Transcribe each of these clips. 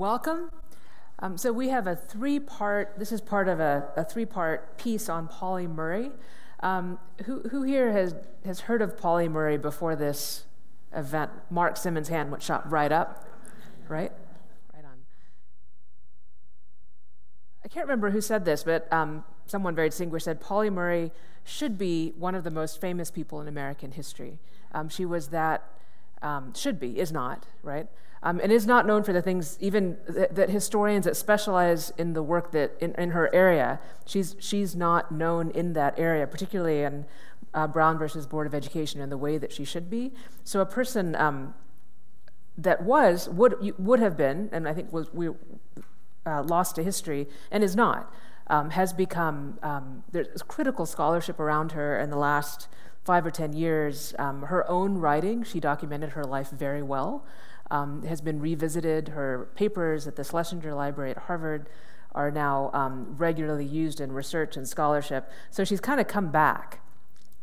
welcome. Um, so we have a three-part. This is part of a, a three-part piece on Pauli Murray. Um, who, who here has has heard of Pauli Murray before this event? Mark Simmons' hand went shot right up, right, right on. I can't remember who said this, but um, someone very distinguished said Pauli Murray should be one of the most famous people in American history. Um, she was that. Um, should be is not right um, and is not known for the things even that, that, historians that specialize in the work that in, in, her area she's she's not known in that area particularly in uh, brown versus board of education in the way that she should be. So a person um, that was would would have been and i think was we uh, lost to history and is not um, has become um, there's critical scholarship around her in the last five or ten years. Um, her own writing she documented her life very well um, has been revisited. Her papers at the Schlesinger Library at Harvard are now um, regularly used in research and scholarship. So she's kind of come back.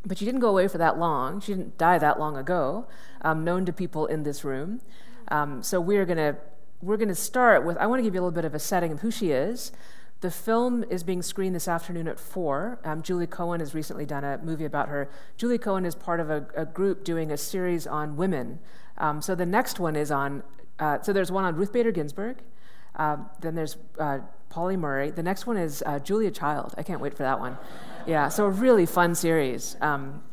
But she didn't go away for that long. She didn't die that long ago, um, known to people in this room. Um, so we're going to we're going to start with I want to give you a little bit of a setting of who she is. The film is being screened this afternoon at 4. Um, Julie Cohen has recently done a movie about her. Julie Cohen is part of a, a group doing a series on women um, so the next one is on, uh, so there's one on Ruth Bader Ginsburg. Uh, then there's uh, Pauli Murray. The next one is uh, Julia Child. I can't wait for that one. Yeah, so a really fun series. Um,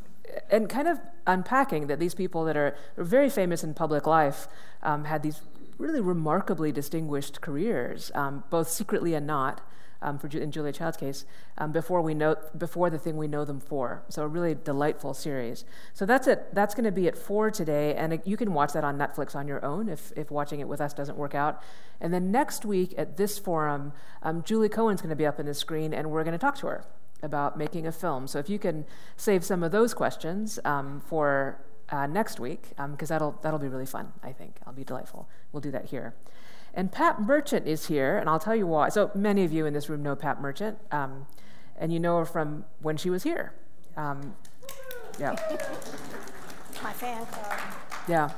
and kind of unpacking that these people that are, are very famous in public life um, had these really remarkably distinguished careers, um, both secretly and not um, for in Julia Child's case, um, before we know before the thing we know them for. So a really delightful series. So that's it. That's going to be at four today, and you can watch that on Netflix on your own if if watching it with us doesn't work out. And then next week at this forum, um, Julie Cohen's going to be up on the screen, and we're going to talk to her about making a film. So if you can save some of those questions um, for uh, next week, because um, that'll that'll be really fun. I think it'll be delightful. We'll do that here. And Pat Merchant is here, and I'll tell you why. So many of you in this room know Pat Merchant, um, and you know her from when she was here. Um, yeah. My fan club. Yeah.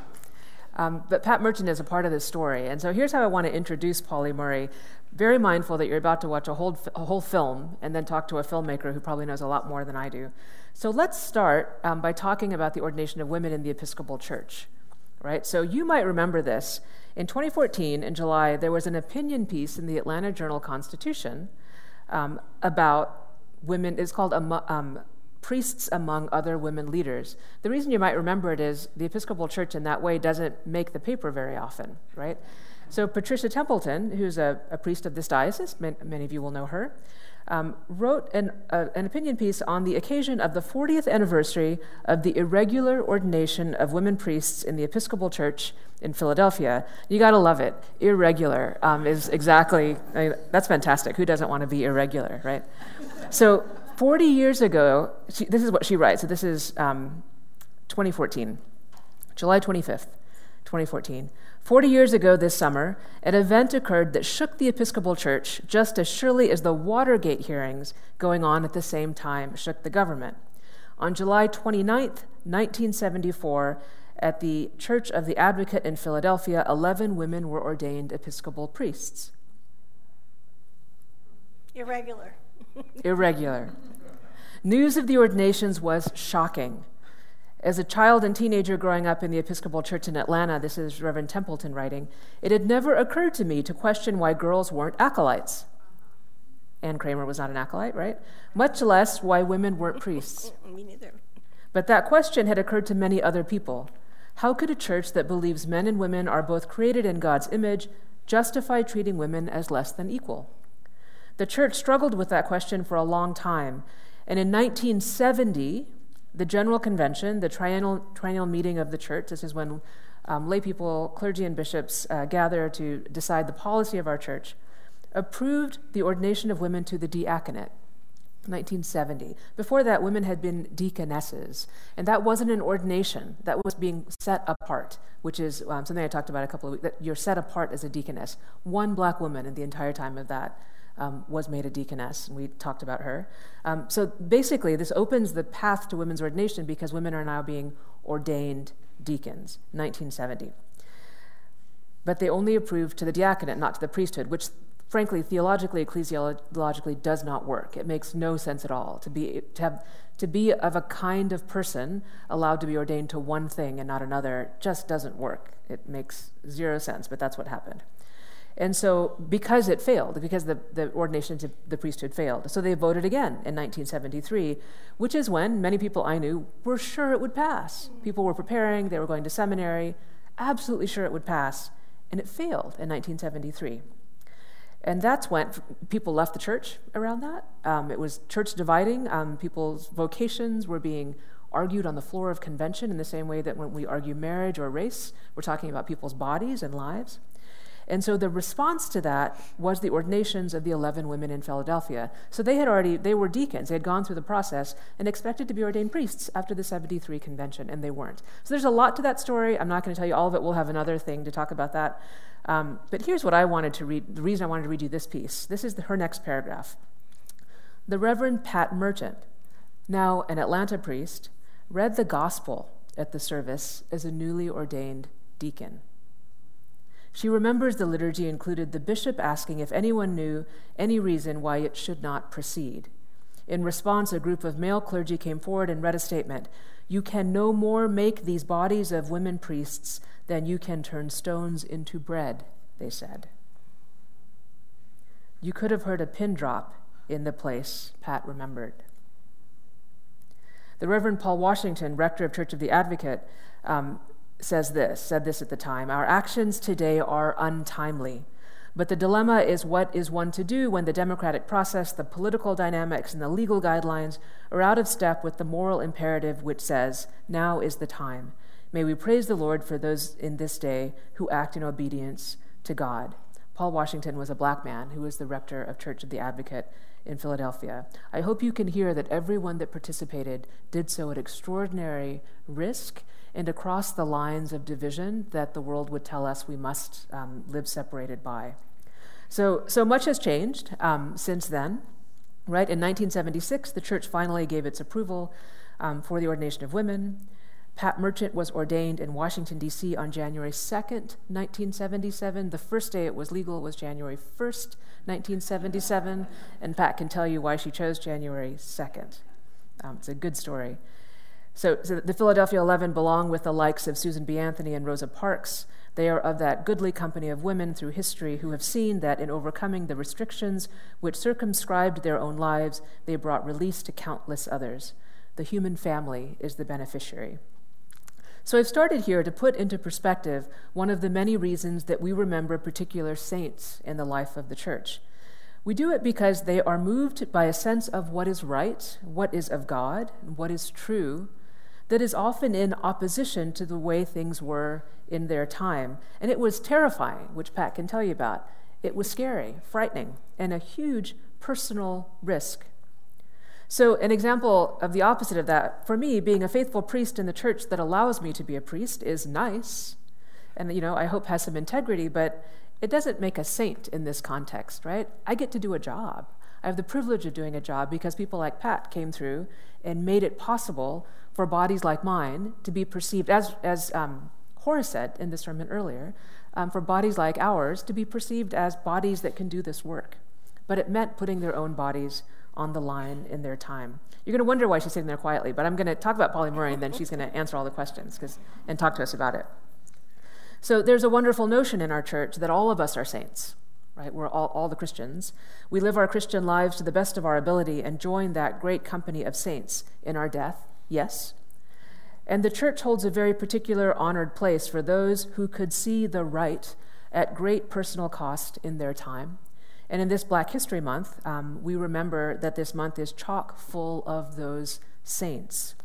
Um, but Pat Merchant is a part of this story. And so here's how I want to introduce Pauli Murray. Very mindful that you're about to watch a whole, a whole film and then talk to a filmmaker who probably knows a lot more than I do. So let's start um, by talking about the ordination of women in the Episcopal Church. Right? So you might remember this. In 2014, in July, there was an opinion piece in the Atlanta Journal Constitution um, about women. It's called um, Priests Among Other Women Leaders. The reason you might remember it is the Episcopal Church, in that way, doesn't make the paper very often, right? So, Patricia Templeton, who's a, a priest of this diocese, many, many of you will know her, um, wrote an, uh, an opinion piece on the occasion of the 40th anniversary of the irregular ordination of women priests in the Episcopal Church in Philadelphia. You got to love it. Irregular um, is exactly, I mean, that's fantastic. Who doesn't want to be irregular, right? So, 40 years ago, she, this is what she writes. So, this is um, 2014, July 25th, 2014. 40 years ago this summer, an event occurred that shook the Episcopal Church just as surely as the Watergate hearings going on at the same time shook the government. On July 29, 1974, at the Church of the Advocate in Philadelphia, 11 women were ordained Episcopal priests. Irregular. Irregular. News of the ordinations was shocking. As a child and teenager growing up in the Episcopal Church in Atlanta, this is Reverend Templeton writing, it had never occurred to me to question why girls weren't acolytes. Ann Kramer was not an acolyte, right? Much less why women weren't priests. me neither. But that question had occurred to many other people. How could a church that believes men and women are both created in God's image justify treating women as less than equal? The church struggled with that question for a long time. And in 1970, the General Convention, the triennial, triennial meeting of the church, this is when um, lay people, clergy, and bishops uh, gather to decide the policy of our church, approved the ordination of women to the diaconate. 1970. Before that, women had been deaconesses, and that wasn't an ordination. That was being set apart, which is um, something I talked about a couple of weeks. That you're set apart as a deaconess. One black woman in the entire time of that um, was made a deaconess, and we talked about her. Um, so basically, this opens the path to women's ordination because women are now being ordained deacons, 1970. but they only approved to the diaconate, not to the priesthood, which frankly, theologically, ecclesiologically, does not work. It makes no sense at all to be to have to be of a kind of person allowed to be ordained to one thing and not another. Just doesn't work. It makes zero sense. But that's what happened. And so, because it failed, because the, the ordination to the priesthood failed, so they voted again in 1973, which is when many people I knew were sure it would pass. People were preparing, they were going to seminary, absolutely sure it would pass, and it failed in 1973. And that's when people left the church around that. Um, it was church dividing. Um, people's vocations were being argued on the floor of convention in the same way that when we argue marriage or race, we're talking about people's bodies and lives. And so the response to that was the ordinations of the 11 women in Philadelphia. So they had already, they were deacons, they had gone through the process and expected to be ordained priests after the 73 convention, and they weren't. So there's a lot to that story. I'm not going to tell you all of it. We'll have another thing to talk about that. Um, but here's what I wanted to read the reason I wanted to read you this piece. This is the, her next paragraph. The Reverend Pat Merchant, now an Atlanta priest, read the gospel at the service as a newly ordained deacon. She remembers the liturgy included the bishop asking if anyone knew any reason why it should not proceed. In response, a group of male clergy came forward and read a statement You can no more make these bodies of women priests than you can turn stones into bread, they said. You could have heard a pin drop in the place, Pat remembered. The Reverend Paul Washington, rector of Church of the Advocate, um, says this, said this at the time Our actions today are untimely. But the dilemma is what is one to do when the democratic process, the political dynamics, and the legal guidelines are out of step with the moral imperative which says, now is the time. May we praise the Lord for those in this day who act in obedience to God. Paul Washington was a black man who was the rector of Church of the Advocate in Philadelphia. I hope you can hear that everyone that participated did so at extraordinary risk and across the lines of division that the world would tell us we must um, live separated by. So, so much has changed um, since then. Right in 1976, the church finally gave its approval um, for the ordination of women. Pat Merchant was ordained in Washington, D.C. on January 2nd, 1977. The first day it was legal was January 1st, 1977, and Pat can tell you why she chose January 2nd. Um, it's a good story. So, so, the Philadelphia 11 belong with the likes of Susan B. Anthony and Rosa Parks. They are of that goodly company of women through history who have seen that in overcoming the restrictions which circumscribed their own lives, they brought release to countless others. The human family is the beneficiary. So I've started here to put into perspective one of the many reasons that we remember particular saints in the life of the church. We do it because they are moved by a sense of what is right, what is of God, what is true, that is often in opposition to the way things were in their time. And it was terrifying, which Pat can tell you about. It was scary, frightening, and a huge personal risk. So, an example of the opposite of that, for me, being a faithful priest in the church that allows me to be a priest is nice. And, you know, I hope has some integrity, but it doesn't make a saint in this context, right? I get to do a job. I have the privilege of doing a job because people like Pat came through and made it possible for bodies like mine to be perceived, as, as um, Horace said in the sermon earlier, um, for bodies like ours to be perceived as bodies that can do this work. But it meant putting their own bodies on the line in their time. You're going to wonder why she's sitting there quietly, but I'm going to talk about Pauli Murray and then she's going to answer all the questions and talk to us about it. So there's a wonderful notion in our church that all of us are saints, right? We're all, all the Christians. We live our Christian lives to the best of our ability and join that great company of saints in our death Yes. And the church holds a very particular honored place for those who could see the right at great personal cost in their time. And in this Black History Month, um, we remember that this month is chock full of those saints.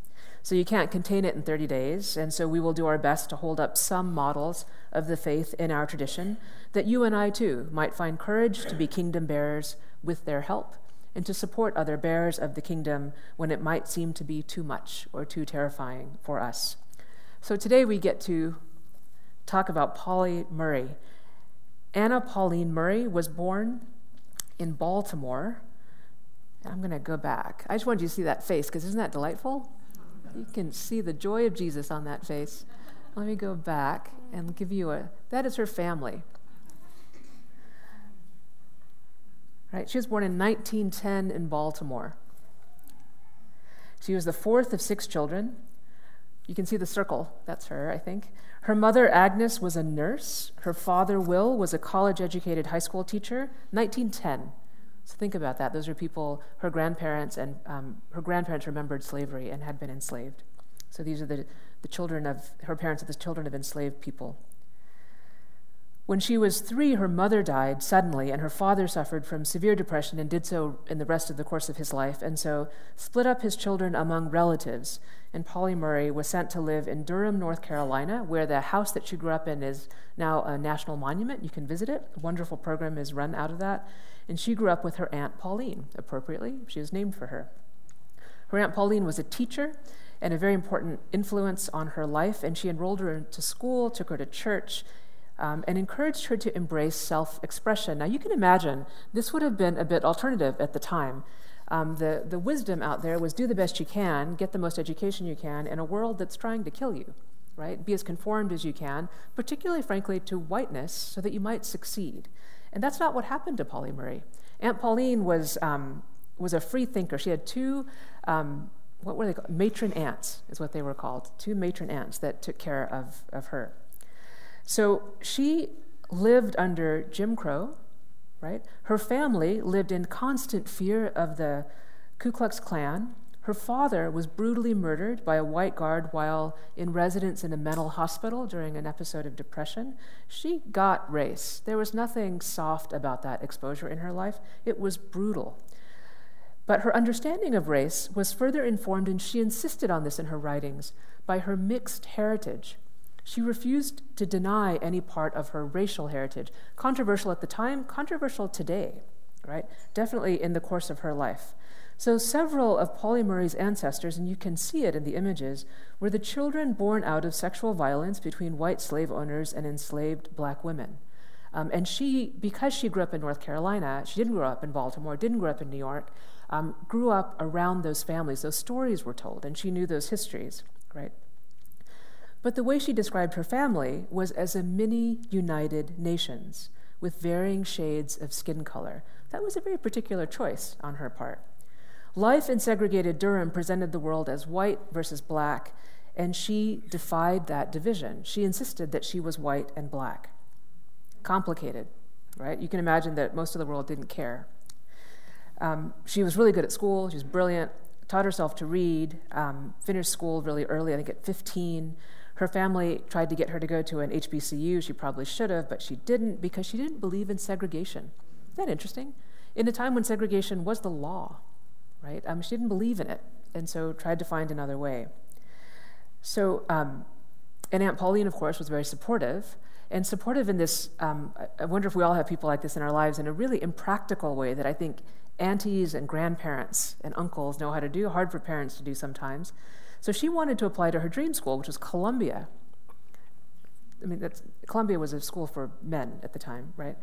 So you can't contain it in 30 days, and so we will do our best to hold up some models of the faith in our tradition that you and I too might find courage to be kingdom bearers with their help and to support other bearers of the kingdom when it might seem to be too much or too terrifying for us. So today we get to talk about Pauli Murray. Anna Pauline Murray was born in Baltimore. I'm going to go back. I just wanted you to see that face because isn't that delightful? You can see the joy of Jesus on that face. Let me go back and give you a. That is her family. Right? She was born in 1910 in Baltimore. She was the fourth of six children. You can see the circle. That's her, I think. Her mother, Agnes, was a nurse. Her father, Will, was a college educated high school teacher. 1910. So think about that. Those are people, her grandparents, and um, her grandparents remembered slavery and had been enslaved. So these are the, the children of, her parents are the children of enslaved people. When she was three, her mother died suddenly, and her father suffered from severe depression and did so in the rest of the course of his life, and so split up his children among relatives. And Pauli Murray was sent to live in Durham, North Carolina, where the house that she grew up in is now a national monument. You can visit it. A wonderful program is run out of that. And she grew up with her Aunt Pauline, appropriately. She was named for her. Her Aunt Pauline was a teacher and a very important influence on her life, and she enrolled her into school, took her to church, um, and encouraged her to embrace self expression. Now, you can imagine this would have been a bit alternative at the time. Um, the, the wisdom out there was do the best you can, get the most education you can in a world that's trying to kill you, right? Be as conformed as you can, particularly, frankly, to whiteness, so that you might succeed. And that's not what happened to Pauli Murray. Aunt Pauline was, um, was a free thinker. She had two, um, what were they called? Matron aunts, is what they were called, two matron aunts that took care of, of her. So she lived under Jim Crow, right? Her family lived in constant fear of the Ku Klux Klan. Her father was brutally murdered by a white guard while in residence in a mental hospital during an episode of depression. She got race. There was nothing soft about that exposure in her life, it was brutal. But her understanding of race was further informed, and she insisted on this in her writings, by her mixed heritage. She refused to deny any part of her racial heritage. Controversial at the time, controversial today, right? Definitely in the course of her life. So, several of Pauli Murray's ancestors, and you can see it in the images, were the children born out of sexual violence between white slave owners and enslaved black women. Um, and she, because she grew up in North Carolina, she didn't grow up in Baltimore, didn't grow up in New York, um, grew up around those families. Those stories were told, and she knew those histories, right? But the way she described her family was as a mini United Nations with varying shades of skin color. That was a very particular choice on her part. Life in segregated Durham presented the world as white versus black, and she defied that division. She insisted that she was white and black. Complicated, right? You can imagine that most of the world didn't care. Um, she was really good at school, she was brilliant, taught herself to read, um, finished school really early, I think at 15. Her family tried to get her to go to an HBCU. She probably should have, but she didn't because she didn't believe in segregation. Isn't that interesting? In a time when segregation was the law, right? Um, she didn't believe in it, and so tried to find another way. So, um, and Aunt Pauline, of course, was very supportive, and supportive in this. Um, I wonder if we all have people like this in our lives in a really impractical way that I think aunties and grandparents and uncles know how to do, hard for parents to do sometimes. So she wanted to apply to her dream school, which was Columbia. I mean, that's, Columbia was a school for men at the time, right?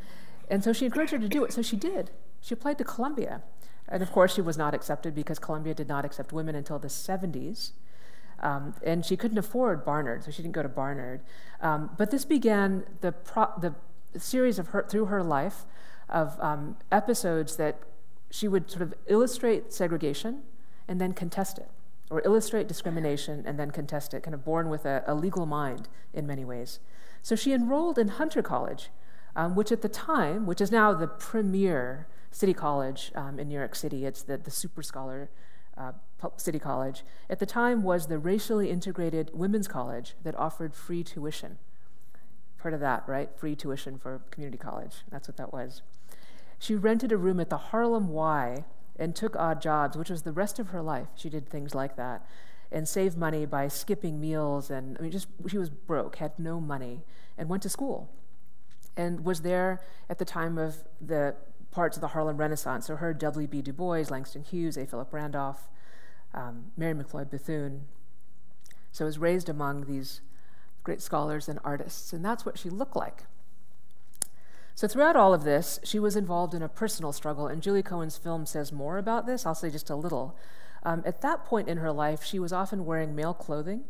And so she encouraged her to do it. So she did. She applied to Columbia. And of course, she was not accepted because Columbia did not accept women until the 70s. Um, and she couldn't afford Barnard, so she didn't go to Barnard. Um, but this began the, pro- the series of her, through her life of um, episodes that she would sort of illustrate segregation and then contest it or illustrate discrimination and then contest it, kind of born with a, a legal mind in many ways. So she enrolled in Hunter College, um, which at the time, which is now the premier city college um, in New York City, it's the, the super scholar uh, city college, at the time was the racially integrated women's college that offered free tuition. Heard of that, right? Free tuition for community college. That's what that was. She rented a room at the Harlem Y and took odd jobs, which was the rest of her life. She did things like that and saved money by skipping meals. And I mean, just she was broke, had no money, and went to school and was there at the time of the parts of the Harlem Renaissance. So her W.B. Du Bois, Langston Hughes, A. Philip Randolph, um, Mary McLeod Bethune. So was raised among these great scholars and artists, and that's what she looked like. So, throughout all of this, she was involved in a personal struggle, and Julie Cohen's film says more about this. I'll say just a little. Um, at that point in her life, she was often wearing male clothing.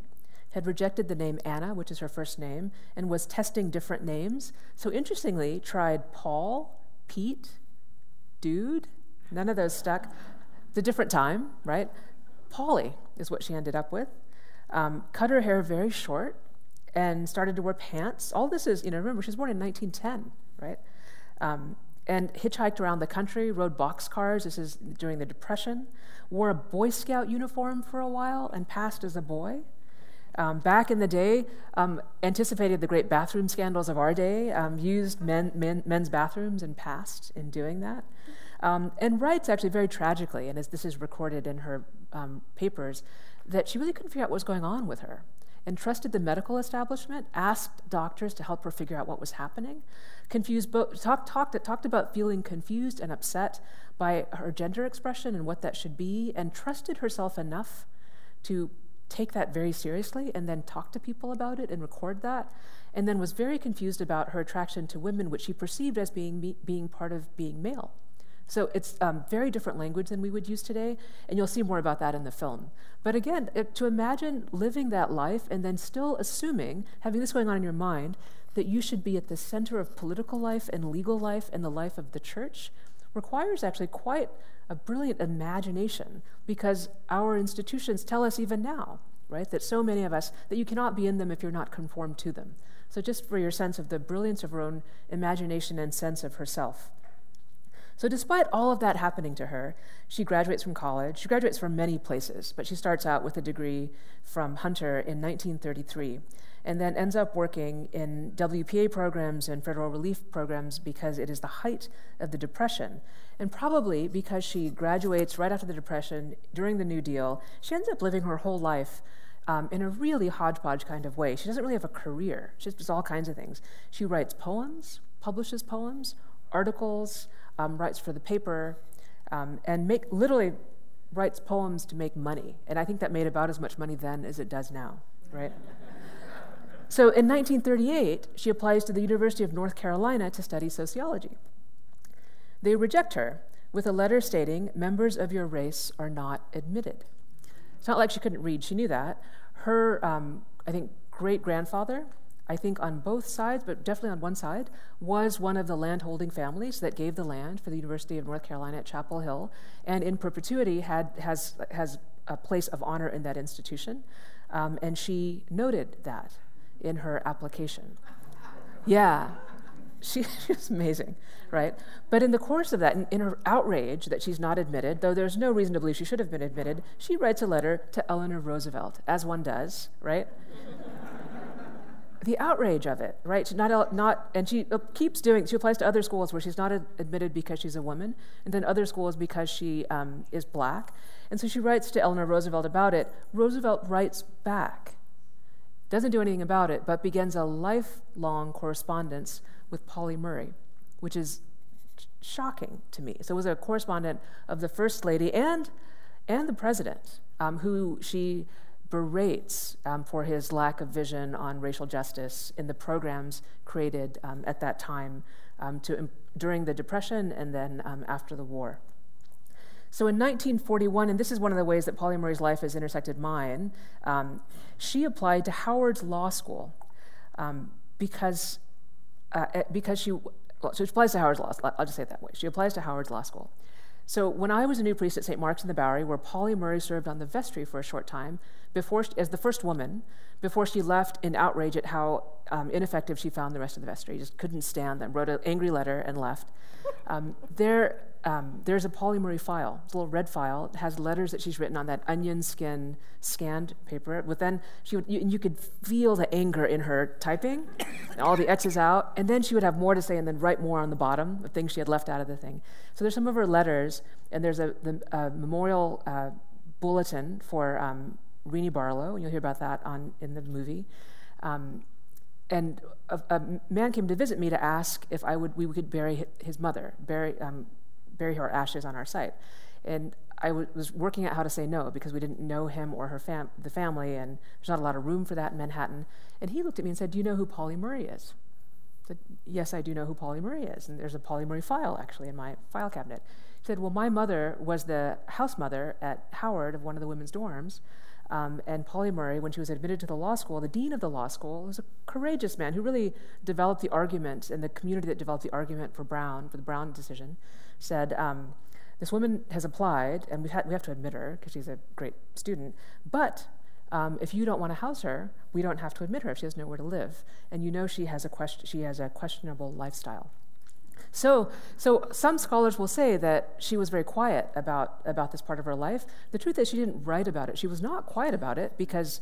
had rejected the name Anna, which is her first name, and was testing different names. So interestingly, tried Paul, Pete, Dude. None of those stuck. The different time, right? Pauli is what she ended up with. Um, cut her hair very short and started to wear pants. All this is, you know, remember, she was born in 1910, right? Um, and hitchhiked around the country, rode boxcars. This is during the Depression. Wore a Boy Scout uniform for a while and passed as a boy. Um, back in the day, um, anticipated the great bathroom scandals of our day, um, used men, men, men's bathrooms and passed in doing that. Um, and writes actually very tragically, and as this is recorded in her um, papers, that she really couldn't figure out what was going on with her and trusted the medical establishment, asked doctors to help her figure out what was happening, confused, talk, talked, talked about feeling confused and upset by her gender expression and what that should be, and trusted herself enough to take that very seriously and then talk to people about it and record that, and then was very confused about her attraction to women, which she perceived as being, being part of being male. So it's um, very different language than we would use today, and you'll see more about that in the film. But again, it, to imagine living that life and then still assuming, having this going on in your mind, that you should be at the center of political life and legal life and the life of the church requires actually quite a brilliant imagination because our institutions tell us even now, right, that so many of us, that you cannot be in them if you're not conformed to them. So, just for your sense of the brilliance of her own imagination and sense of herself. So, despite all of that happening to her, she graduates from college. She graduates from many places, but she starts out with a degree from Hunter in 1933 and then ends up working in WPA programs and federal relief programs because it is the height of the Depression. And probably because she graduates right after the Depression during the New Deal, she ends up living her whole life um, in a really hodgepodge kind of way. She doesn't really have a career, she does all kinds of things. She writes poems, publishes poems, articles, writes for the paper, um, and make, literally writes poems to make money. And I think that made about as much money then as it does now, right? so in 1938, she applies to the University of North Carolina to study sociology. They reject her with a letter stating, Members of your race are not admitted. It's not like she couldn't read, she knew that. Her, um, I think, great grandfather I think on both sides, but definitely on one side, was one of the landholding families that gave the land for the University of North Carolina at Chapel Hill, and in perpetuity had, has, has a place of honor in that institution. Um, and she noted that in her application. Yeah, she, she's amazing, right? But in the course of that, in, in, her outrage that she's not admitted, though there's no reason to believe she should have been admitted, she writes a letter to Eleanor Roosevelt, as one does, right? The outrage of it, right? not, not, and she uh, keeps doing. She applies to other schools where she's not admitted because she's a woman, and then other schools because she um, is black. And so she writes to Eleanor Roosevelt about it. Roosevelt writes back, doesn't do anything about it, but begins a lifelong correspondence with Pauli Murray, which is shocking to me. So it was a correspondent of the first lady and and the president, um, who she berates um, for his lack of vision on racial justice in the programs created um, at that time um, to, during the Depression and then um, after the war. So in 1941, and this is one of the ways that Pauli Murray's life has intersected mine, um, she applied to Howard's Law School because, uh, eh, because she, well, she applies to Howard's Law School, I'll just say it that way. She applies to Howard's Law School. So when I was a new priest at St. Mark's in the Bowery, where Pauli Murray served on the vestry for a short time, before she, as the first woman, before she left in outrage at how um, ineffective she found the rest of the vestry, just couldn't stand them, wrote an angry letter and left. Um, there, um, there's a Murray file, it's a little red file. It has letters that she's written on that onion skin scanned paper. But then she would, you, you could feel the anger in her typing, all the X's out, and then she would have more to say and then write more on the bottom of things she had left out of the thing. So there's some of her letters, and there's a, the, a memorial uh, bulletin for um, Rennie Barlow, and you'll hear about that on in the movie. Um, and a, a, man came to visit me to ask if I would we could bury his mother, bury um, bury her ashes on our site, and I w- was working out how to say no because we didn't know him or her fam- the family, and there's not a lot of room for that in Manhattan. And he looked at me and said, "Do you know who Pauli Murray is?" I said, "Yes, I do know who Pauli Murray is." And there's a Pauli Murray file actually in my file cabinet. He said, "Well, my mother was the house mother at Howard of one of the women's dorms." Um, and Pauli Murray, when she was admitted to the law school, the dean of the law school was a courageous man who really developed the argument, and the community that developed the argument for Brown, for the Brown decision, said, um, This woman has applied, and we, ha- we have to admit her because she's a great student, but um, if you don't want to house her, we don't have to admit her if she has nowhere to live. And you know she has a, question, she has a questionable lifestyle. So, so some scholars will say that she was very quiet about, about this part of her life. The truth is, she didn't write about it. She was not quiet about it because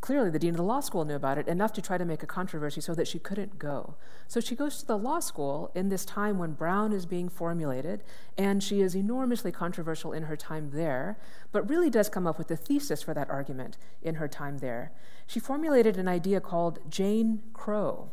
clearly the dean of the law school knew about it enough to try to make a controversy so that she couldn't go. So she goes to the law school in this time when Brown is being formulated, and she is enormously controversial in her time there, but really does come up with the thesis for that argument in her time there. She formulated an idea called Jane Crow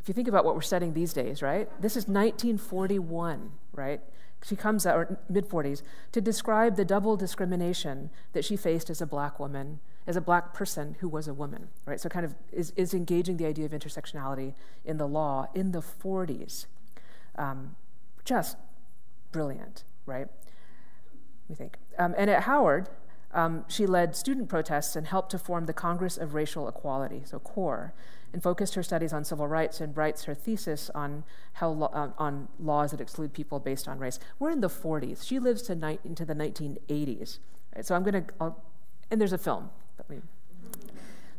if you think about what we're studying these days, right? This is 1941, right? She comes out, mid 40s, to describe the double discrimination that she faced as a black woman, as a black person who was a woman, right? So, kind of is, is engaging the idea of intersectionality in the law in the 40s. Um, just brilliant, right? Me think. Um, and at Howard, um, she led student protests and helped to form the Congress of Racial Equality, so CORE, and focused her studies on civil rights and writes her thesis on how lo- uh, on laws that exclude people based on race. We're in the 40s. She lives to ni- into the 1980s. Right? So I'm going to, and there's a film.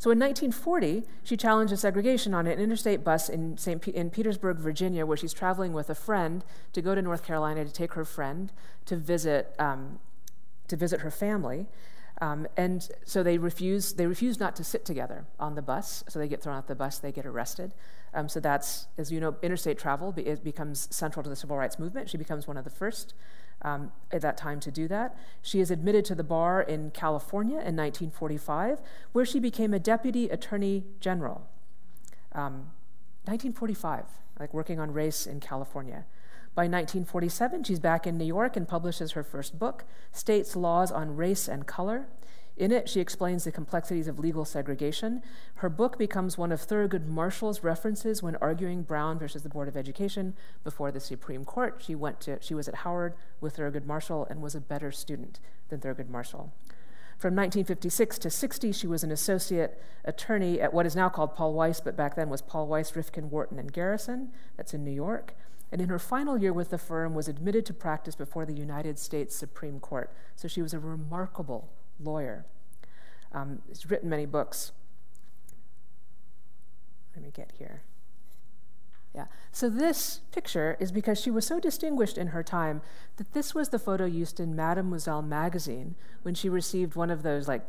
So in 1940, she challenges segregation on an interstate bus in, St. P- in Petersburg, Virginia, where she's traveling with a friend to go to North Carolina to take her friend to visit um, to visit her family. Um, and so they refuse, they refuse not to sit together on the bus. So they get thrown off the bus, they get arrested. Um, so that's, as you know, interstate travel be, becomes central to the civil rights movement. She becomes one of the first um, at that time to do that. She is admitted to the bar in California in 1945, where she became a deputy attorney general. 1945, um, like working on race in California. By 1947, she's back in New York and publishes her first book, States Laws on Race and Color. In it, she explains the complexities of legal segregation. Her book becomes one of Thurgood Marshall's references when arguing Brown versus the Board of Education before the Supreme Court. She, went to, she was at Howard with Thurgood Marshall and was a better student than Thurgood Marshall. From 1956 to 60, she was an associate attorney at what is now called Paul Weiss, but back then was Paul Weiss, Rifkin, Wharton, and Garrison. That's in New York and in her final year with the firm was admitted to practice before the United States Supreme Court. So she was a remarkable lawyer. Um, she's written many books. Let me get here. Yeah. So this picture is because she was so distinguished in her time that this was the photo used in Mademoiselle magazine when she received one of those like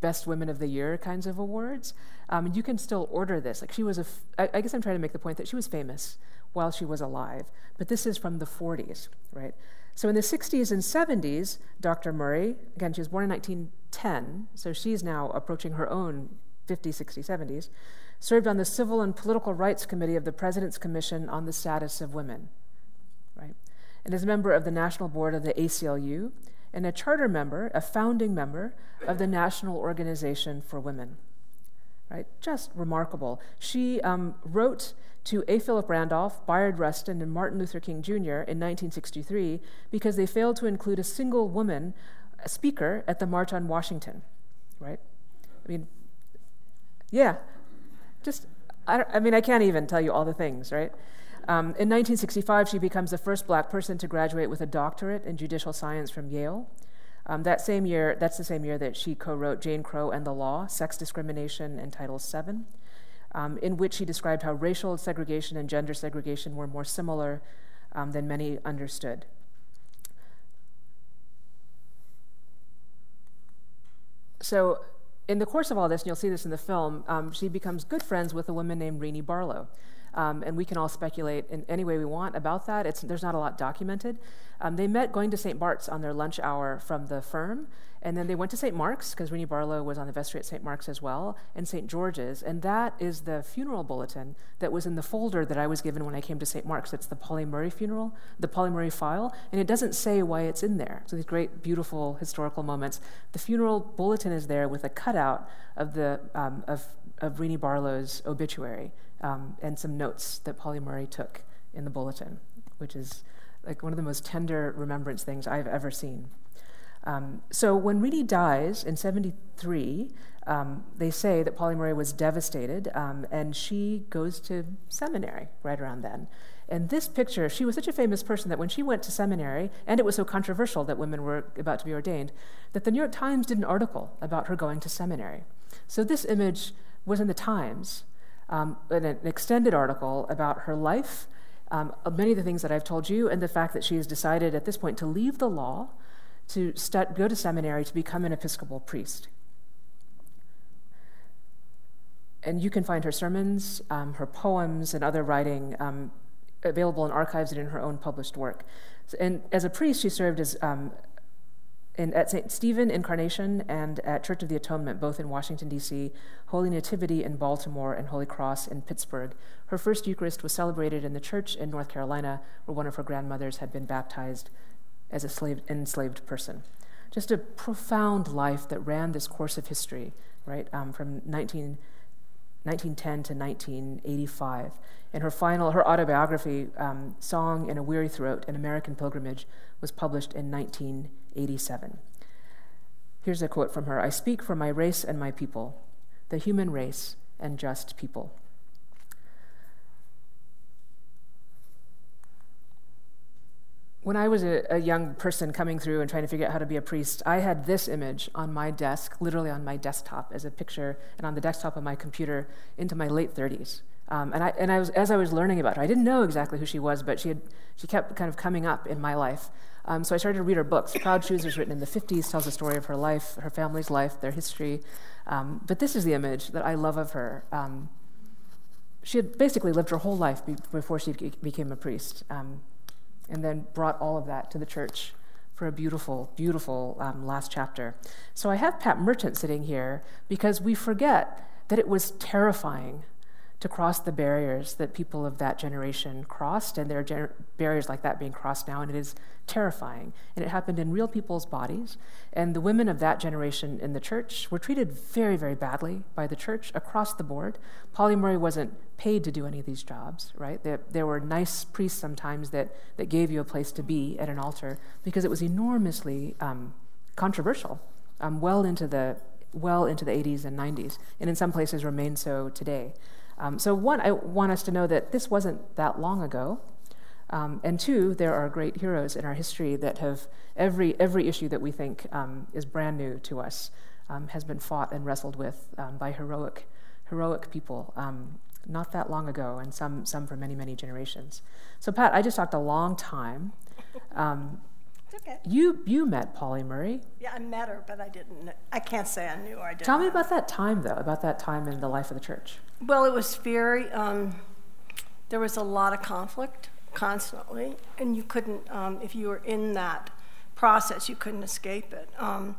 best women of the year kinds of awards. Um, and you can still order this. Like she was a. F- I, I guess I'm trying to make the point that she was famous while she was alive. But this is from the 40s, right? So in the 60s and 70s, Dr. Murray, again, she was born in 1910, so she's now approaching her own 50s, 60s, 70s, served on the Civil and Political Rights Committee of the President's Commission on the Status of Women, right? And is a member of the National Board of the ACLU and a charter member, a founding member of the National Organization for Women right? Just remarkable. She um, wrote to A. Philip Randolph, Bayard Rustin, and Martin Luther King Jr. in 1963 because they failed to include a single woman a speaker at the March on Washington, right? I mean, yeah, just, I, I mean, I can't even tell you all the things, right? Um, in 1965, she becomes the first black person to graduate with a doctorate in judicial science from Yale. Um, that same year, that's the same year that she co-wrote Jane Crow and the Law, Sex Discrimination and Title VII, um, in which she described how racial segregation and gender segregation were more similar um, than many understood. So, in the course of all this, and you'll see this in the film, um, she becomes good friends with a woman named Renee Barlow. Um, and we can all speculate in any way we want about that. It's, there's not a lot documented. Um, they met going to St. Bart's on their lunch hour from the firm, and then they went to St. Mark's because Renee Barlow was on the vestry at St. Mark's as well, and St. George's. And that is the funeral bulletin that was in the folder that I was given when I came to St. Mark's. It's the Pauli Murray funeral, the Pauli Murray file, and it doesn't say why it's in there. So these great, beautiful historical moments. The funeral bulletin is there with a cutout of the um, of of Renee Barlow's obituary um, and some notes that Pauli Murray took in the bulletin, which is like one of the most tender remembrance things I've ever seen. Um, so when Reedy dies in 73, um, they say that Pauli Murray was devastated, um, and she goes to seminary right around then. And this picture, she was such a famous person that when she went to seminary, and it was so controversial that women were about to be ordained, that the New York Times did an article about her going to seminary. So this image was in the Times, um, an, an extended article about her life, um, many of the things that I've told you, and the fact that she has decided at this point to leave the law, to st- go to seminary, to become an Episcopal priest. And you can find her sermons, um, her poems, and other writing um, available in archives and in her own published work. And as a priest, she served as um, in, at St. Stephen Incarnation and at Church of the Atonement, both in Washington, D.C., Holy Nativity in Baltimore, and Holy Cross in Pittsburgh. Her first Eucharist was celebrated in the church in North Carolina, where one of her grandmothers had been baptized as a slave, enslaved person. Just a profound life that ran this course of history, right, um, from 19. 1910 to 1985. And her final, her autobiography, um, Song in a Weary Throat, An American Pilgrimage, was published in 1987. Here's a quote from her I speak for my race and my people, the human race and just people. When I was a, a, young person coming through and trying to figure out how to be a priest, I had this image on my desk, literally on my desktop, as a picture, and on the desktop of my computer into my late 30s. Um, and I, and I was, as I was learning about her, I didn't know exactly who she was, but she, had, she kept kind of coming up in my life. Um, so I started to read her books. Proud Shoes, written in the 50s, tells the story of her life, her family's life, their history. Um, but this is the image that I love of her. Um, she had basically lived her whole life be- before she became a priest. Um, and then brought all of that to the church for a beautiful, beautiful um, last chapter. So I have Pat Merchant sitting here because we forget that it was terrifying to cross the barriers that people of that generation crossed, and there are barriers like that being crossed now, and it is terrifying. And it happened in real people's bodies. And the women of that generation in the church were treated very, very badly by the church across the board. Murray wasn't paid to do any of these jobs, right? There, there were nice priests sometimes that, that gave you a place to be at an altar because it was enormously um, controversial, um, well into the well into the 80s and 90s, and in some places remain so today. Um, so, one, I want us to know that this wasn't that long ago. Um, and two, there are great heroes in our history that have every, every issue that we think um, is brand new to us um, has been fought and wrestled with um, by heroic, heroic people um, not that long ago, and some, some for many, many generations. So, Pat, I just talked a long time. Okay. You, you met Pauli Murray. Yeah, I met her, but I didn't. I can't say I knew her. I didn't. Tell me about that time, though, about that time in the life of the church. Well, it was very, um, there was a lot of conflict constantly, and you couldn't, um, if you were in that process, you couldn't escape it. Um,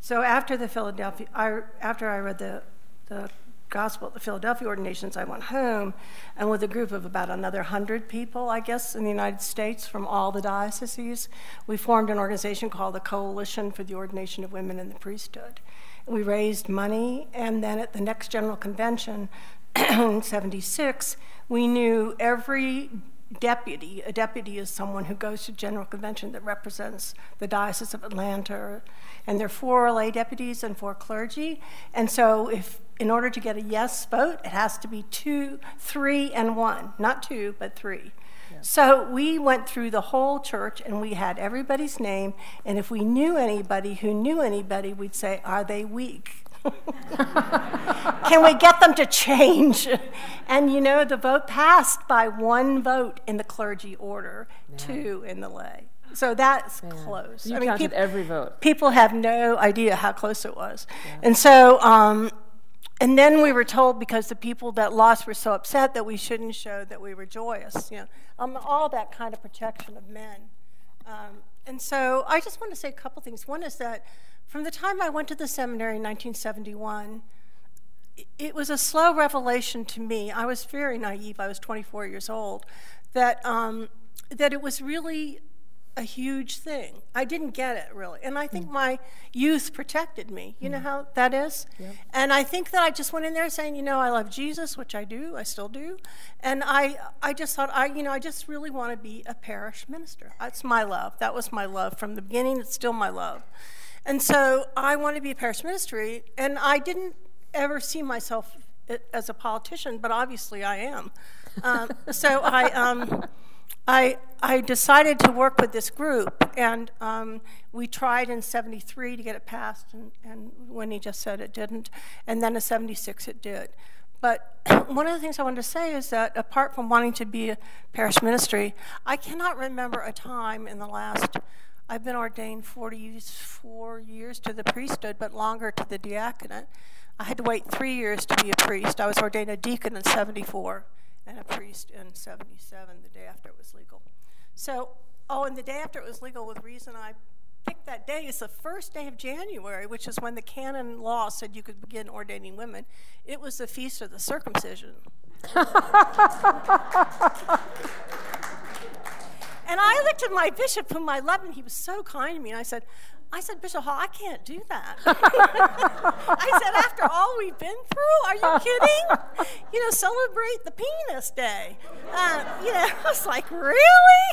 so after the Philadelphia, I, after I read the, the gospel at the Philadelphia ordinations, I went home, and with a group of about another hundred people, I guess, in the United States from all the dioceses, we formed an organization called the Coalition for the Ordination of Women in the Priesthood. We raised money, and then at the next general convention in 76, we knew every deputy. A deputy is someone who goes to general convention that represents the Diocese of Atlanta, and there are four lay deputies and four clergy. And so, if in order to get a yes vote, it has to be two, three, and one, not two, but three. So we went through the whole church and we had everybody's name. And if we knew anybody who knew anybody, we'd say, Are they weak? Can we get them to change? And you know, the vote passed by one vote in the clergy order, yeah. two in the lay. So that's yeah. close. You I mean, counted every vote. People have no idea how close it was. Yeah. And so, um, and then we were told because the people that lost were so upset that we shouldn't show that we were joyous. You know, um, all that kind of protection of men. Um, and so I just want to say a couple things. One is that from the time I went to the seminary in 1971, it was a slow revelation to me. I was very naive. I was 24 years old. That um, that it was really a huge thing. I didn't get it really. And I think mm. my youth protected me. You mm. know how that is? Yep. And I think that I just went in there saying, you know, I love Jesus, which I do, I still do. And I I just thought I, you know, I just really want to be a parish minister. That's my love. That was my love from the beginning. It's still my love. And so I wanted to be a parish ministry and I didn't ever see myself as a politician, but obviously I am. Um, so I um, I, I decided to work with this group, and um, we tried in 73 to get it passed, and, and when he just said it didn't, and then in 76 it did. But one of the things I wanted to say is that apart from wanting to be a parish ministry, I cannot remember a time in the last, I've been ordained 44 years to the priesthood, but longer to the diaconate. I had to wait three years to be a priest. I was ordained a deacon in 74 and a priest in 77, the day after it was legal. So, oh, and the day after it was legal, the reason I picked that day is the first day of January, which is when the canon law said you could begin ordaining women. It was the feast of the circumcision. and I looked at my bishop, whom I loved, and he was so kind to me. And I said, I said, Bishop Hall, I can't do that. I said, after all we've been through, are you kidding? You know, celebrate the penis day. Uh, you know, I was like, really?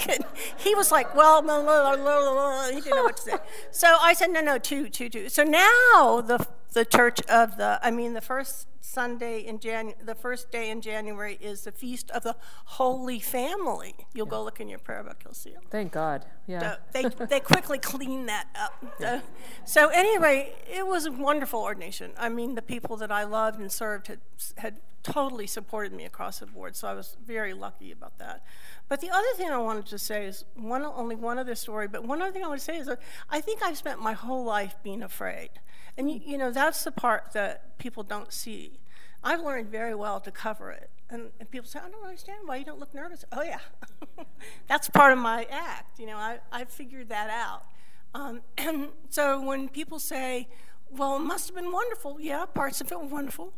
And he was like, well, blah, blah, blah, he didn't know what to say. So I said, no, no, two, two, two. So now the the church of the, I mean, the first Sunday in Jan, the first day in January is the feast of the Holy Family. You'll yeah. go look in your prayer book, you'll see it. Thank God. Yeah. So they they quickly clean that up. Yeah. So, anyway, it was a wonderful ordination. I mean, the people that I loved and served had had totally supported me across the board. So I was very lucky about that. But the other thing I wanted to say is one only one other story. But one other thing I want to say is that I think I've spent my whole life being afraid. And you, you know, that's the part that people don't see. I've learned very well to cover it. And, and people say, I don't understand why you don't look nervous. Oh, yeah. that's part of my act. You know, I, I figured that out. Um, and so when people say, well, it must have been wonderful, yeah, parts of it were wonderful.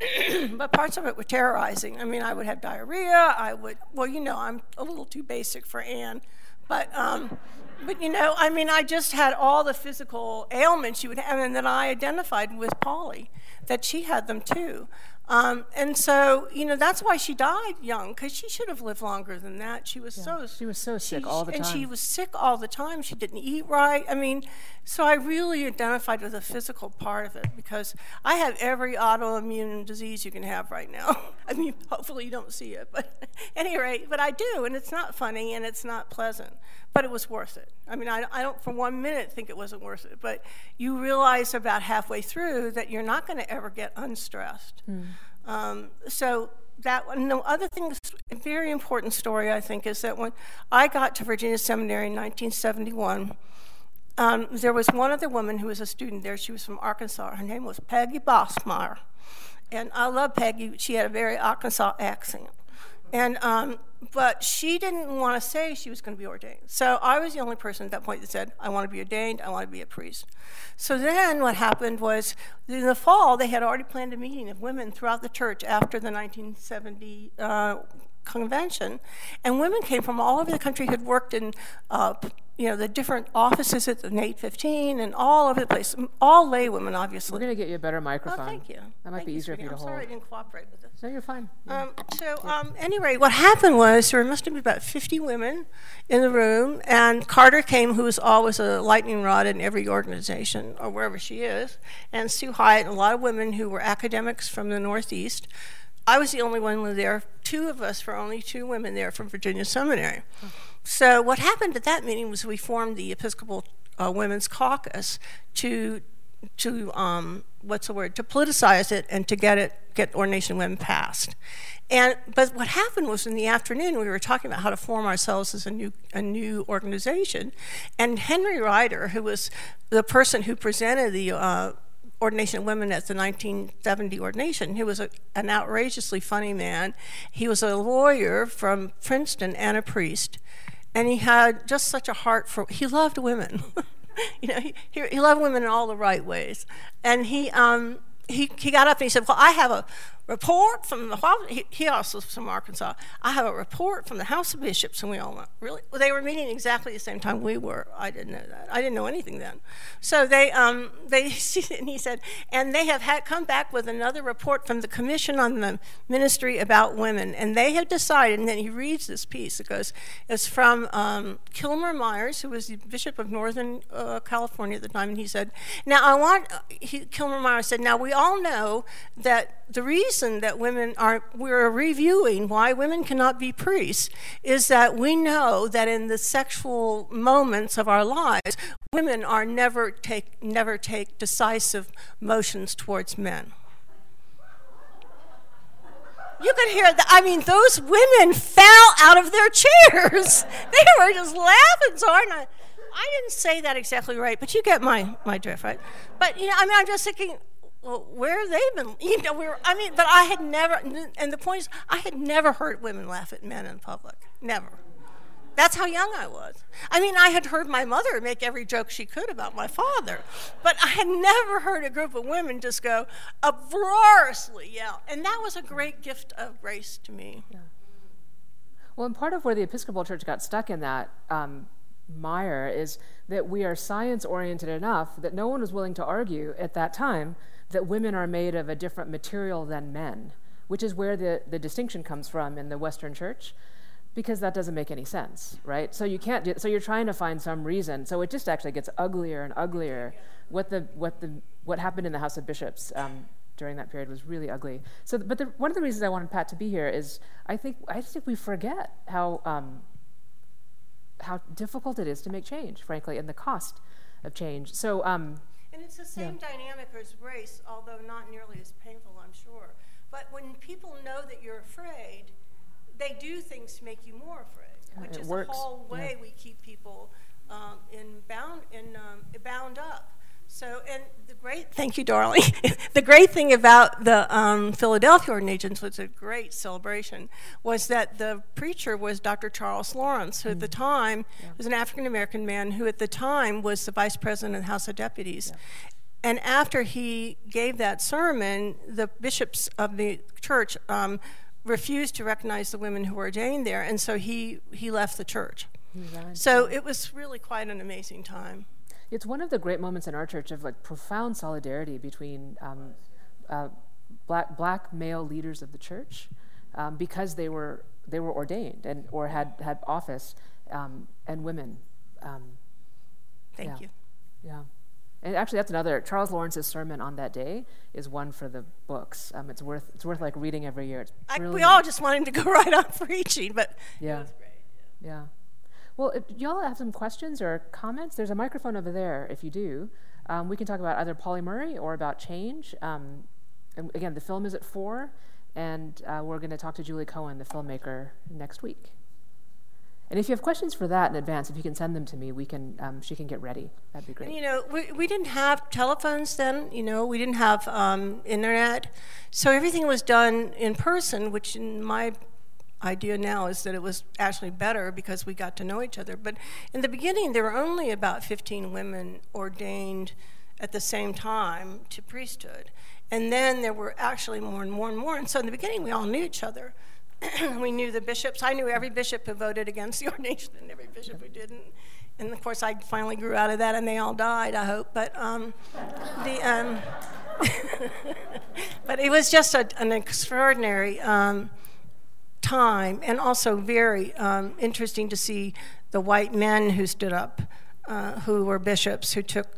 but parts of it were terrorizing. I mean, I would have diarrhea. I would, well, you know, I'm a little too basic for Anne. But, um, but you know, I mean, I just had all the physical ailments you would have, and then I identified with Pauli that she had them too. Um, and so, you know, that's why she died young, because she should have lived longer than that. She was yeah, so she was so sick she, all the time, and she was sick all the time. She didn't eat right. I mean, so I really identified with the physical part of it because I have every autoimmune disease you can have right now. I mean, hopefully you don't see it, but at any rate, but I do, and it's not funny and it's not pleasant, but it was worth it. I mean, I, I don't for one minute think it wasn't worth it, but you realize about halfway through that you're not going to ever get unstressed. Mm. Um, so that one. The other thing, a very important story, I think, is that when I got to Virginia Seminary in 1971, um, there was one other woman who was a student there. She was from Arkansas. Her name was Peggy Bosmyer. And I love Peggy. She had a very Arkansas accent. And, um, but she didn't want to say she was going to be ordained. So I was the only person at that point that said, I want to be ordained, I want to be a priest. So then what happened was, in the fall, they had already planned a meeting of women throughout the church after the 1970 uh, convention. And women came from all over the country, who had worked in uh, you know, the different offices at the NATE 15 and all over the place, all lay women, obviously. We're going to get you a better microphone. Oh, thank you. That might thank be easier for you to I'm hold. sorry I didn't cooperate with this. No, you're fine. Um, so, um, anyway, what happened was there must have been about 50 women in the room, and Carter came, who was always a lightning rod in every organization, or wherever she is, and Sue Hiatt, and a lot of women who were academics from the Northeast. I was the only one there. Two of us were only two women there from Virginia Seminary. So what happened at that meeting was we formed the Episcopal uh, Women's Caucus to to um, what's the word to politicize it and to get it get ordination women passed. And but what happened was in the afternoon we were talking about how to form ourselves as a new a new organization, and Henry Rightor, who was the person who presented the uh, ordination of women at the 1970 ordination. He was a, an outrageously funny man. He was a lawyer from Princeton and a priest and he had just such a heart for he loved women you know he, he, he, loved women in all the right ways and he um, he, he got up and he said well i have a report from the he, he also was from Arkansas. I have a report from the House of Bishops, and we all went really. Well, they were meeting exactly the same time we were. I didn't know that. I didn't know anything then. So they um they and he said, and they have had come back with another report from the Commission on the Ministry about Women, and they have decided. And then he reads this piece. It goes, it's from um, Kilmer Myers, who was the Bishop of Northern uh, California at the time, and he said, now I want. He, Kilmer Myers said, now we all know that the reason that women are, we're reviewing why women cannot be priests is that we know that in the sexual moments of our lives, women are never take, never take decisive motions towards men. You could hear that. I mean, those women fell out of their chairs. they were just laughing so. I, I didn't say that exactly right, but you get my, my drift, right? But, you know, I mean, I'm just thinking, well, where have they been? You know, we were, I mean, but I had never, and the point is, I had never heard women laugh at men in public. Never. That's how young I was. I mean, I had heard my mother make every joke she could about my father, but I had never heard a group of women just go uproariously yell. And that was a great gift of grace to me. Yeah. Well, and part of where the Episcopal Church got stuck in that um, mire is that we are science oriented enough that no one was willing to argue at that time that women are made of a different material than men, which is where the, the distinction comes from in the Western church, because that doesn't make any sense, right? So you can't do, so you're trying to find some reason. So it just actually gets uglier and uglier. What the what the what happened in the House of Bishops um, during that period was really ugly. So, but the, one of the reasons I wanted Pat to be here is I think I think we forget how um, how difficult it is to make change, frankly, and the cost of change. So. Um, and it's the same yeah. dynamic as race, although not nearly as painful, I'm sure. But when people know that you're afraid, they do things to make you more afraid, which is works. the whole way yeah. we keep people um, in bound in um, bound up. So, and the great, thank you, darling. the great thing about the um, Philadelphia ordinations was a great celebration, was that the preacher was Dr. Charles Lawrence, who at the mm. time yeah. was an African American man who at the time was the vice president of the House of Deputies. Yeah. And after he gave that sermon, the bishops of the church um, refused to recognize the women who were ordained there, and so he, he left the church. So it was really quite an amazing time. It's one of the great moments in our church of like profound solidarity between um, uh, black black male leaders of the church um, because they were they were ordained and or had had office um, and women. Um, Thank yeah. you. Yeah. And actually, that's another. Charles Lawrence's sermon on that day is one for the books. Um, it's worth it's worth like reading every year. I, we all just wanted to go right on preaching, but yeah, yeah. yeah. Well, if y'all have some questions or comments, there's a microphone over there if you do. Um, we can talk about either Pauli Murray or about change. Um, and again, the film is at 4, and uh, we're going to talk to Julie Cohen, the filmmaker, next week. And if you have questions for that in advance, if you can send them to me, we can. Um, she can get ready. That'd be great. You know, we, we didn't have telephones then. You know, we didn't have um, internet, so everything was done in person, which in my idea now is that it was actually better because we got to know each other. But in the beginning, there were only about 15 women ordained at the same time to priesthood. And then there were actually more and more and more. And so in the beginning, we all knew each other. we knew the bishops. I knew every bishop who voted against the ordination and every bishop who didn't. And of course, I finally grew out of that, and they all died. I hope, but um, the um, but it was just a, an extraordinary um, time, and also very um, interesting to see the white men who stood up, uh, who were bishops, who took,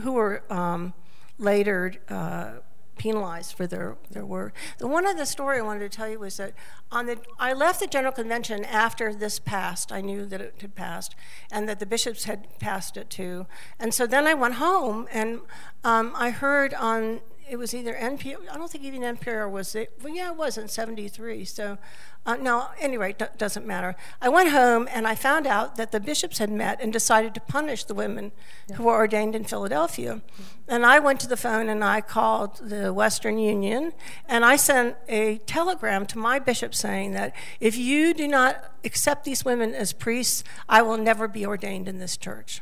who were um, later uh, penalized for their, their work. The one other story I wanted to tell you was that on the I left the General Convention after this passed. I knew that it had passed, and that the bishops had passed it too. And so then I went home, and um, I heard on it was either NPR. I don't think even NPR was it. Well, yeah, it was in '73. So, uh, no. Anyway, d- doesn't matter. I went home and I found out that the bishops had met and decided to punish the women yeah. who were ordained in Philadelphia. Mm-hmm. And I went to the phone and I called the Western Union and I sent a telegram to my bishop saying that if you do not accept these women as priests, I will never be ordained in this church.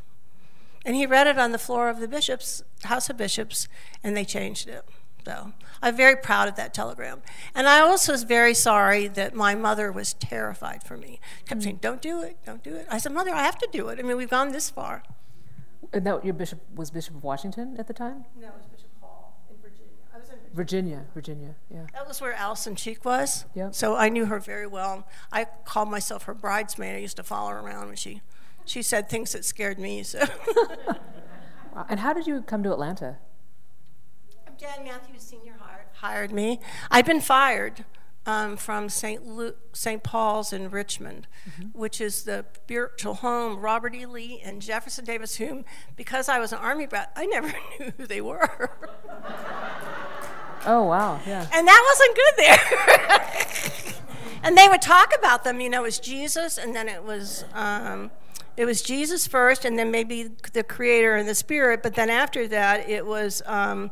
And he read it on the floor of the bishops, House of Bishops, and they changed it. So I'm very proud of that telegram. And I also was very sorry that my mother was terrified for me. Kept mm. saying, "Don't do it, don't do it." I said, "Mother, I have to do it. I mean, we've gone this far." And that your bishop was Bishop of Washington at the time? No, it was Bishop Hall in Virginia. I was in Virginia, Virginia, yeah. That was where Alison Cheek was. Yep. So I knew her very well. I called myself her bridesmaid. I used to follow her around when she, she said things that scared me. So. Wow. And how did you come to Atlanta? Dan Matthews Senior hired, hired me. I'd been fired um, from St. Lu- St. Paul's in Richmond, which is the spiritual home of Robert E. Lee and Jefferson Davis, whom, because I was an Army brat, I never knew who they were. Oh, wow, yeah. and that wasn't good there. and they would talk about them, you know, it was Jesus, and then it was. Um, it was Jesus first, and then maybe the Creator and the Spirit. But then after that, it was um,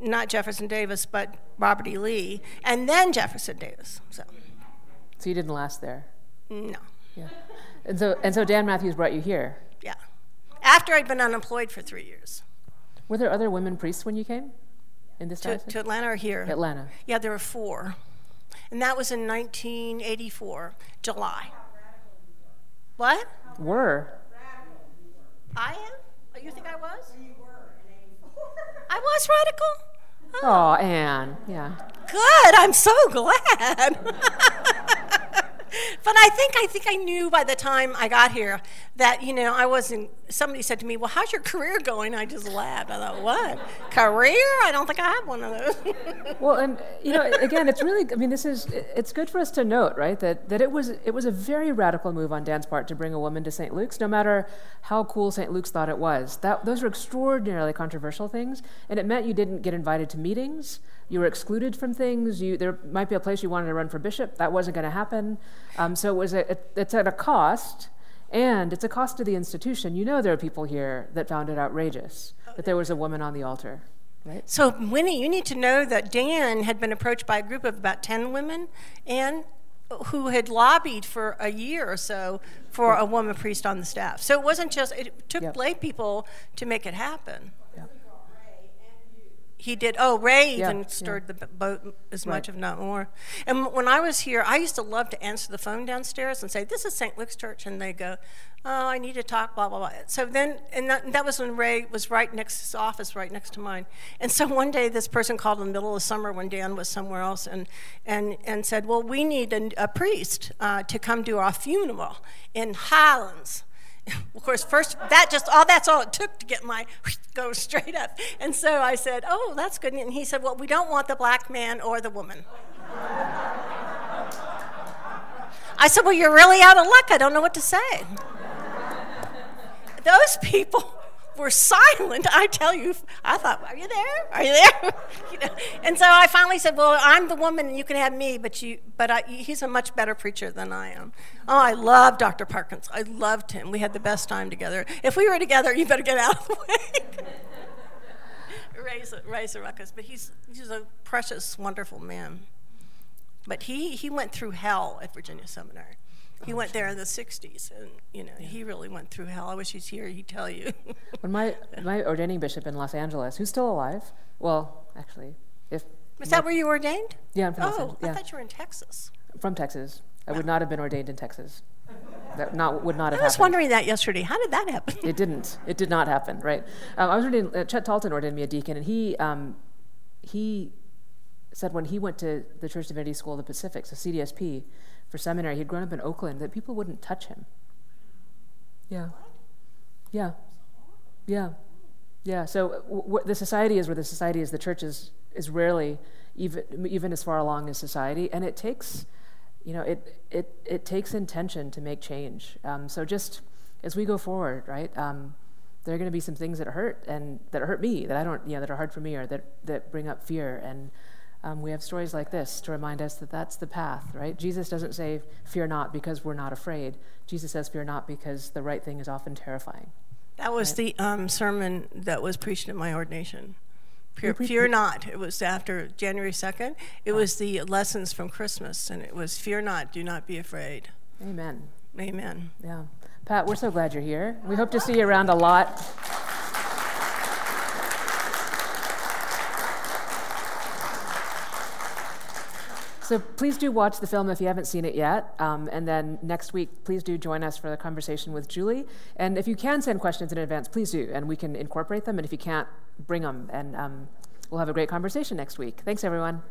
not Jefferson Davis, but Robert E. Lee, and then Jefferson Davis. So, So you didn't last there? no, Yeah. And so, and so Dan Matthews brought you here. yeah. After I'd been unemployed for three years. Were there other women priests when you came in this To, to Atlanta or here? Atlanta. Yeah, there were four. And that was in 1984, July. What? Were. I am? Oh, you think I was? I was radical? Oh, Anne. Yeah. Good. I'm so glad. but I think I think I knew by the time I got here that you know I wasn't. Somebody said to me, "Well, how's your career going?" I just laughed. I thought, "What career? I don't think I have one of those." Well, and you know, again, it's really. I mean, this is. It's good for us to note, right, that that it was it was a very radical move on Dan's part to bring a woman to St. Luke's, no matter how cool St. Luke's thought it was. That those were extraordinarily controversial things, and it meant you didn't get invited to meetings. You were excluded from things. You there might be a place you wanted to run for bishop. That wasn't going to happen. Um, so it was a, it, it's at a cost. And it's a cost to the institution. You know, there are people here that found it outrageous that there was a woman on the altar, right? so, Winnie, you need to know that Dan had been approached by a group of about ten women, and who had lobbied for a year or so for a woman priest on the staff. So it wasn't just it took Yep. lay people to make it happen. Yeah. He did. Oh, Ray Yeah, even yeah. stirred the boat as much, Right. if not more. And when I was here, I used to love to answer the phone downstairs and say, "This is St. Luke's Church," and they go, "Oh, I need to talk." Blah blah blah. So then, and that, that was when Ray was right next to his office, right next to mine. And so one day, this person called in the middle of summer when Dan was somewhere else, and and and said, "Well, we need a, a priest uh, to come do our funeral in Highlands." Of course, first that just all that's all it took to get my go straight up. And so I said, "Oh, that's good." And he said, "Well, we don't want the black man or the woman." I said, "Well, you're really out of luck. I don't know what to say." Those people were silent. I tell you, I thought, "Are you there? Are you there?" you know? And so I finally said, "Well, I'm the woman, you can have me, but you, but I, he's a much better preacher than I am." Oh, I love Dr. Parkins. I loved him. We had the best time together. If we were together, you better get out of the way. raise, raise a ruckus. But he's he's a precious, wonderful man. But he he went through hell at Virginia Seminary. He went there in the '60s, and you know he really went through hell. I wish he's here; he'd tell you. When my my ordaining bishop in Los Angeles, who's still alive, well, actually, if Is that where you were ordained? yeah, I'm from Los Oh, Angeles. I Yeah, thought you were in Texas. from Texas. I would not have been ordained in Texas. That not would not have I was happened. wondering that yesterday. How did that happen? It didn't. It did not happen. Right. Um, I was ordained. Uh, Chet Talton ordained me a deacon, and he um, he said when he went to the Church Divinity School of the Pacific, so CDSP, for seminary, he'd grown up in Oakland, that people wouldn't touch him. Yeah. Yeah. Yeah. Yeah. So w- w- the society is where the society is. The church is is rarely even even as far along as society, and it takes, you know, it it it takes intention to make change. Um, so just as we go forward, right? Um, there are going to be some things that hurt and that hurt me that I don't, you know, that are hard for me or that that bring up fear. And um, we have stories like this to remind us that that's the path, right? Jesus doesn't say "fear not" because we're not afraid. Jesus says "fear not" because the right thing is often terrifying. That was the um, sermon that was preached at my ordination. Fear, fear not. It was after January 2nd. It was the lessons from Christmas, and it was fear not, do not be afraid. Amen. Amen. Yeah. Pat, we're so glad you're here. We hope to see you around a lot. So please do watch the film if you haven't seen it yet. Um, and then next week, please do join us for the conversation with Julie. And if you can send questions in advance, please do, and we can incorporate them. And if you can't, bring them. And um, we'll have a great conversation next week. Thanks, everyone.